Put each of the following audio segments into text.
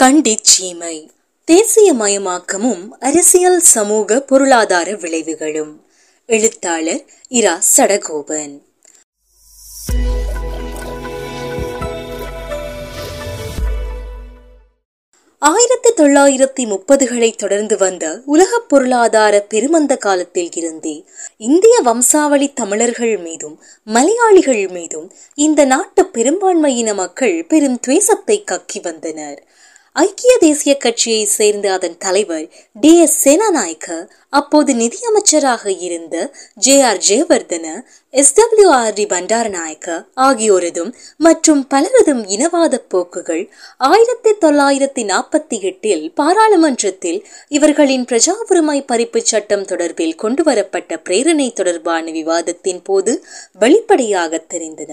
கண்டி சீமை தேசியமயமாக்கமும் அரசியல் சமூக பொருளாதார விளைவுகளும். எழுத்தாளர் இரா சடகோபன். ஆயிரத்தி தொள்ளாயிரத்தி முப்பதுகளை தொடர்ந்து வந்த உலக பொருளாதார பெருமந்த காலத்தில் இருந்தே இந்திய வம்சாவளி தமிழர்கள் மீதும் மலையாளிகள் மீதும் இந்த நாட்டு பெரும்பான்மையின மக்கள் பெரும் துவேசத்தை கக்கி வந்தனர். ஐக்கிய தேசிய கட்சியை சேர்ந்த அதன் தலைவர் டி. எஸ். சேனாநாயக்க அப்போது நிதியமைச்சராக இருந்த J. R. Jayewardene S. W. R. D. Bandaranaike ஆகியோரதும் மற்றும் பலரதும் இனவாத போக்குகள் ஆயிரத்தி தொள்ளாயிரத்தி நாற்பத்தி எட்டில் பாராளுமன்றத்தில் இவர்களின் பிரஜா உரிமை பறிப்பு சட்டம் தொடர்பில் கொண்டுவரப்பட்ட பிரேரணை தொடர்பான விவாதத்தின் போது வெளிப்படையாக தெரிந்தன.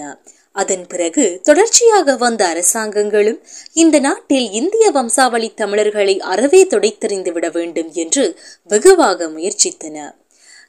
அதன் பிறகு தொடர்ச்சியாக வந்த அரசாங்கங்களும் இந்த நாட்டில் இந்திய வம்சாவளி தமிழர்களை அறவே துடைத்தெறிந்து விட வேண்டும் என்று வெகுவாக முயற்சித்தன.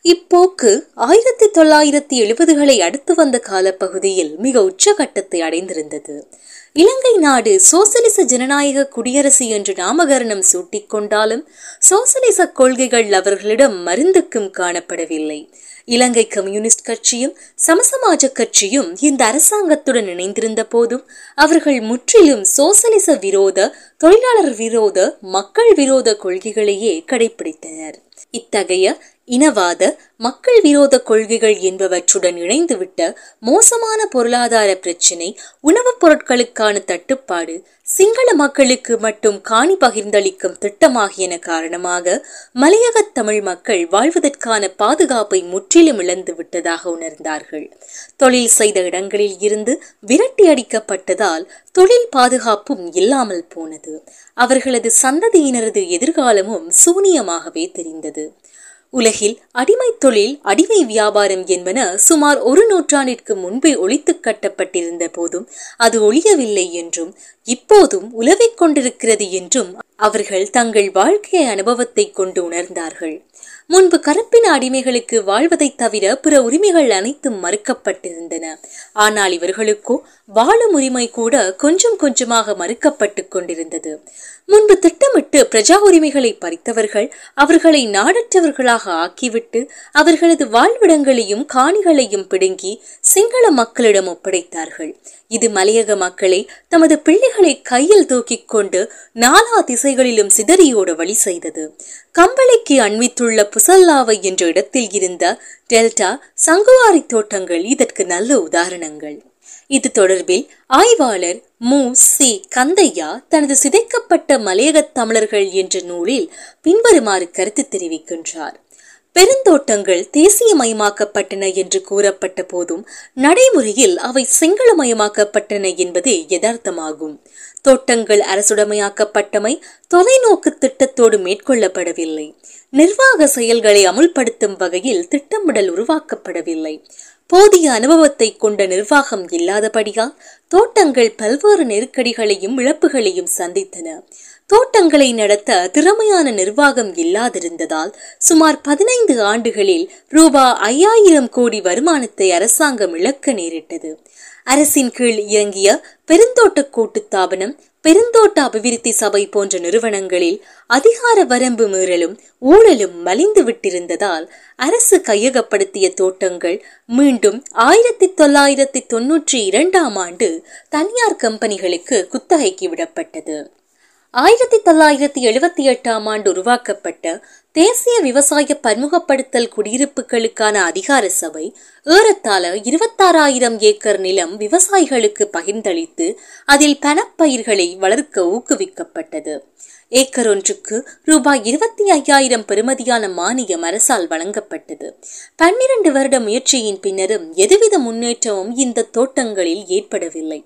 இப்போக்கு ஆயிரத்தி தொள்ளாயிரத்தி எழுபதுகளை அடுத்து வந்த காலப்பகுதியில் மிக உச்சகட்டத்தை அடைந்திருந்தது. இலங்கை நாடு சோசலிச ஜனநாயக குடியரசு என்று நாமகரணம் சூட்டிக்கொண்டாலும் சோசலிச கொள்கைகள் அவர்களிடம் மருந்துக்கும் காணப்படவில்லை. இலங்கை கம்யூனிஸ்ட் கட்சியும் சமசமாஜ கட்சியும் இந்த அரசாங்கத்துடன் இணைந்திருந்த போதும் அவர்கள் முற்றிலும் சோசலிச விரோத தொழிலாளர் விரோத மக்கள் விரோத கொள்கைகளையே கடைபிடித்தனர் இத்தகைய இனவாத மக்கள் விரோத கொள்கைகள் என்பவற்றுடன் இணைந்துவிட்ட மோசமான பொருளாதார பிரச்சினை உணவுப் பொருட்களுக்கான தட்டுப்பாடு சிங்கள மக்களுக்கு மட்டும் காணி பகிர்ந்தளிக்கும் திட்டமாகியன காரணமாக மலையக தமிழ் மக்கள் வாழ்வதற்கான பாதுகாப்பை முற்றிலும் இழந்து விட்டதாக உணர்ந்தார்கள். தொழில் செய்த இடங்களில் இருந்து விரட்டி அடிக்கப்பட்டதால் தொழில் பாதுகாப்பும் இல்லாமல் போனது. அவர்களது சந்ததியினரது எதிர்காலமும் சூனியமாகவே தெரிந்தது. உலகில் அடிமை தொழில் அடிமை வியாபாரம் என்பன சுமார் ஒரு நூற்றாண்டிற்கு முன்பே ஒழித்து கட்டப்பட்டிருந்த போதும் அது ஒழியவில்லை என்றும் இப்போதும் உலவிக் கொண்டிருக்கிறது என்றும் அவர்கள் தங்கள் வாழ்க்கை அனுபவத்தை கொண்டு உணர்ந்தார்கள். முன்பு கருப்பின அடிமைகளுக்கு வாழ்வதைத் தவிர பிற உரிமைகள் அனைத்தும் மறுக்கப்பட்டிருந்தன. ஆனால் இவர்களுக்கோ வாழும் உரிமை கூட கொஞ்சம் கொஞ்சமாக மறுக்கப்பட்டு கொண்டிருந்தது. முன்பு திட்டமிட்டு பிரஜா உரிமைகளை பறித்தவர்கள் அவர்களை நாடற்றவர்களாக ஆக்கிவிட்டு அவர்களது வாழ்விடங்களையும் காணிகளையும் பிடுங்கி சிங்கள மக்களிடம் ஒப்படைத்தார்கள். இது மலையக மக்களை தமது பிள்ளைகளை கையில் தூக்கிக் கொண்டு நாலா திசைகளிலும் சிதறியோட வழி செய்தது. கம்பளைக்கு அண்மித்துள்ள புசல்லாவை என்ற இடத்தில் இருந்த டெல்டா சங்குவாரி தோட்டங்கள் இதற்கு நல்ல உதாரணங்கள். இது தொடர்பில் ஆய்வாளர் மு. சி. கந்தையா தனது சிதைக்கப்பட்ட மலையக தமிழர்கள் என்ற நூலில் பின்வருமாறு கருத்து தெரிவிக்கின்றார். பெருந்தோட்டங்கள் தேசியமயமாக்கப்பட்டன என்று கூறப்பட்ட போதும் நடைமுறையில் அவை சிங்களமயமாக்கப்பட்டன என்பதே யதார்த்தமாகும். தோட்டங்கள் அரசுடைமையாக்கப்பட்டமை தொலைநோக்கு திட்டத்தோடு மேற்கொள்ளப்படவில்லை. நிர்வாக செயல்களை அமுல்படுத்தும் வகையில் திட்டமிடல் உருவாக்கப்படவில்லை. போதிய அனுபவத்தை கொண்ட நிர்வாகம் இல்லாதபடியால் தோட்டங்கள் பல்வேறு நெருக்கடிகளையும் இழப்புகளையும் சந்தித்தன. தோட்டங்களை நடத்த திறமையான நிர்வாகம் இல்லாதிருந்ததால் சுமார் பதினைந்து ஆண்டுகளில் ரூபா ஐயாயிரம் கோடி வருமானத்தை அரசாங்கம் இழக்க நேரிட்டது. அரசின் கீழ் இயங்கிய பெருந்தோட்ட கூட்டுத்தாபனம் பெருந்தோட்ட அபிவிருத்தி சபை போன்ற நிறுவனங்களில் அதிகார வரம்பு மீறலும் ஊழலும் மலிந்து விட்டிருந்ததால் அரசு கையகப்படுத்திய தோட்டங்கள் மீண்டும் ஆயிரத்தி தொள்ளாயிரத்தி தொன்னூற்றி இரண்டாம் ஆண்டு தனியார் கம்பெனிகளுக்கு குத்தகைக்கு விடப்பட்டது. ஆயிரத்தி தொள்ளாயிரத்தி எழுபத்தி எட்டாம் ஆண்டு உருவாக்கப்பட்ட தேசிய விவசாய பன்முகப்படுத்தல் குடியிருப்புகளுக்கான அதிகார சபை ஏறத்தாழ இருபத்தாறாயிரம் ஏக்கர் நிலம் விவசாயிகளுக்கு பகிர்ந்தளித்து அதில் பணப்பயிர்களை வளர்க்க ஊக்குவிக்கப்பட்டது. ஏக்கர் ஒன்றுக்கு ரூபாய் இருபத்தி ஐயாயிரம் பெறுமதியான மானியம் அரசால் வழங்கப்பட்டது. பன்னிரண்டு வருட முயற்சியின் பின்னரும் எதுவித முன்னேற்றமும் இந்த தோட்டங்களில் ஏற்படவில்லை.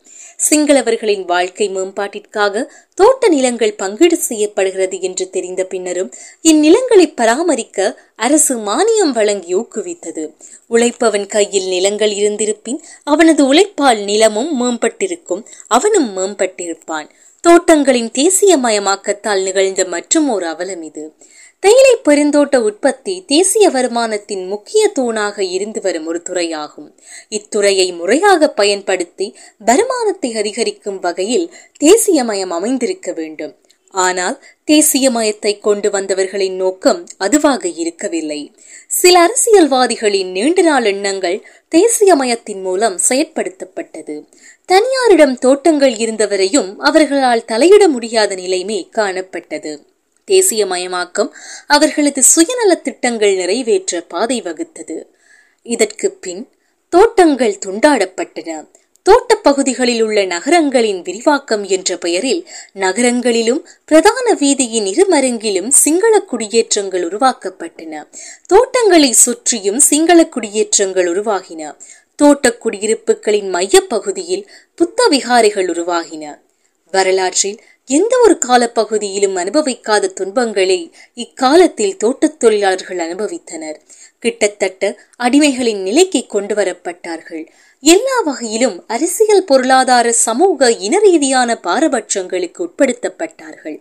சிங்களவர்களின் வாழ்க்கை மேம்பாட்டிற்காக தோட்ட நிலங்கள் பங்கீடு செய்யப்படுகிறது என்று தெரிந்த பின்னரும் இந்நிலங்களை பராமரிக்க அரசு மானியம் வழங்கி ஊக்குவித்தது. உழைப்பவன் கையில் நிலங்கள் இருந்திருப்பின் அவனது உழைப்பால் நிலமும் மேம்பட்டிருக்கும் அவனும் மேம்பட்டிருப்பான். தோட்டங்களின் தேசியமயமாக்கத்தால் நிகழ்ந்த மற்றும் ஒரு அவலம் இது. தேயிலை பெருந்தோட்ட உற்பத்தி தேசிய வருமானத்தின் முக்கிய தூணாக இருந்து வரும் ஒரு துறையாகும். இத்துறையை முறையாக பயன்படுத்தி வருமானத்தை அதிகரிக்கும் வகையில் தேசியமயம் அமைந்திருக்க வேண்டும். ஆனால் தேசியமயத்தை கொண்டு வந்தவர்களின் நோக்கம் அதுவாக இருக்கவில்லை. சில அரசியல்வாதிகளின் நீண்ட நாள் எண்ணங்கள் தேசியமயத்தின் மூலம் செயற்படுத்தப்பட்டது. தனியாரிடம் தோட்டங்கள் இருந்தவரையும் அவர்களால் தலையிட முடியாத நிலைமை காணப்பட்டது. தேசியமயமாக்கம் அவர்களது சுயநல திட்டங்கள் நிறைவேற்ற பாதை வகுத்தது. இதற்கு பின் தோட்டங்கள் துண்டாடப்பட்டன. தோட்டப் பகுதிகளில் உள்ள நகரங்களின் விரிவாக்கம் என்ற பெயரில் நகரங்களிலும் பிரதான வீதியின் இருமருங்கிலும் சிங்கள குடியேற்றங்கள் உருவாக்கப்பட்டன. தோட்டங்களை சுற்றியும் சிங்கள குடியேற்றங்கள் உருவாகின. தோட்ட குடியிருப்புகளின் மையப்பகுதியில் புத்த விகாரைகள் உருவாகின. வரலாற்றில் எந்த ஒரு காலப்பகுதியிலும் அனுபவிக்காத துன்பங்களை இக்காலத்தில் தோட்டத் தொழிலாளர்கள் அனுபவித்தனர். கிட்டத்தட்ட அடிமைகளின் நிலைக்கு கொண்டு வரப்பட்டார்கள் எல்லா வகையிலும் அரசியல் பொருளாதார சமூக இன ரீதியான பாரபட்சங்களுக்கு உட்படுத்தப்பட்டார்கள்.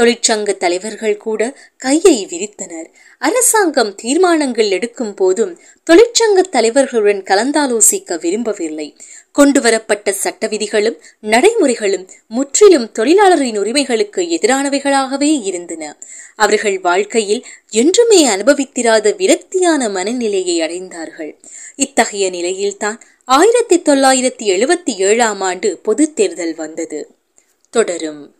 தொழிற்சங்க தலைவர்கள் கூட கையை விரித்தனர். அரசாங்கம் தீர்மானங்கள் எடுக்கும் போதும் தொழிற்சங்க தலைவர்களுடன் கலந்தாலோசிக்க விரும்பவில்லை. கொண்டு வரப்பட்ட சட்ட விதிகளும் நடைமுறைகளும் முற்றிலும் தொழிலாளரின் உரிமைகளுக்கு எதிரானவைகளாகவே இருந்தன. அவர்கள் வாழ்க்கையில் என்றுமே அனுபவித்திராத விரக்தியான மனநிலையை அடைந்தார்கள். இத்தகைய நிலையில்தான் ஆயிரத்தி தொள்ளாயிரத்தி எழுபத்தி ஏழாம் ஆண்டு பொது தேர்தல் வந்தது. தொடரும்.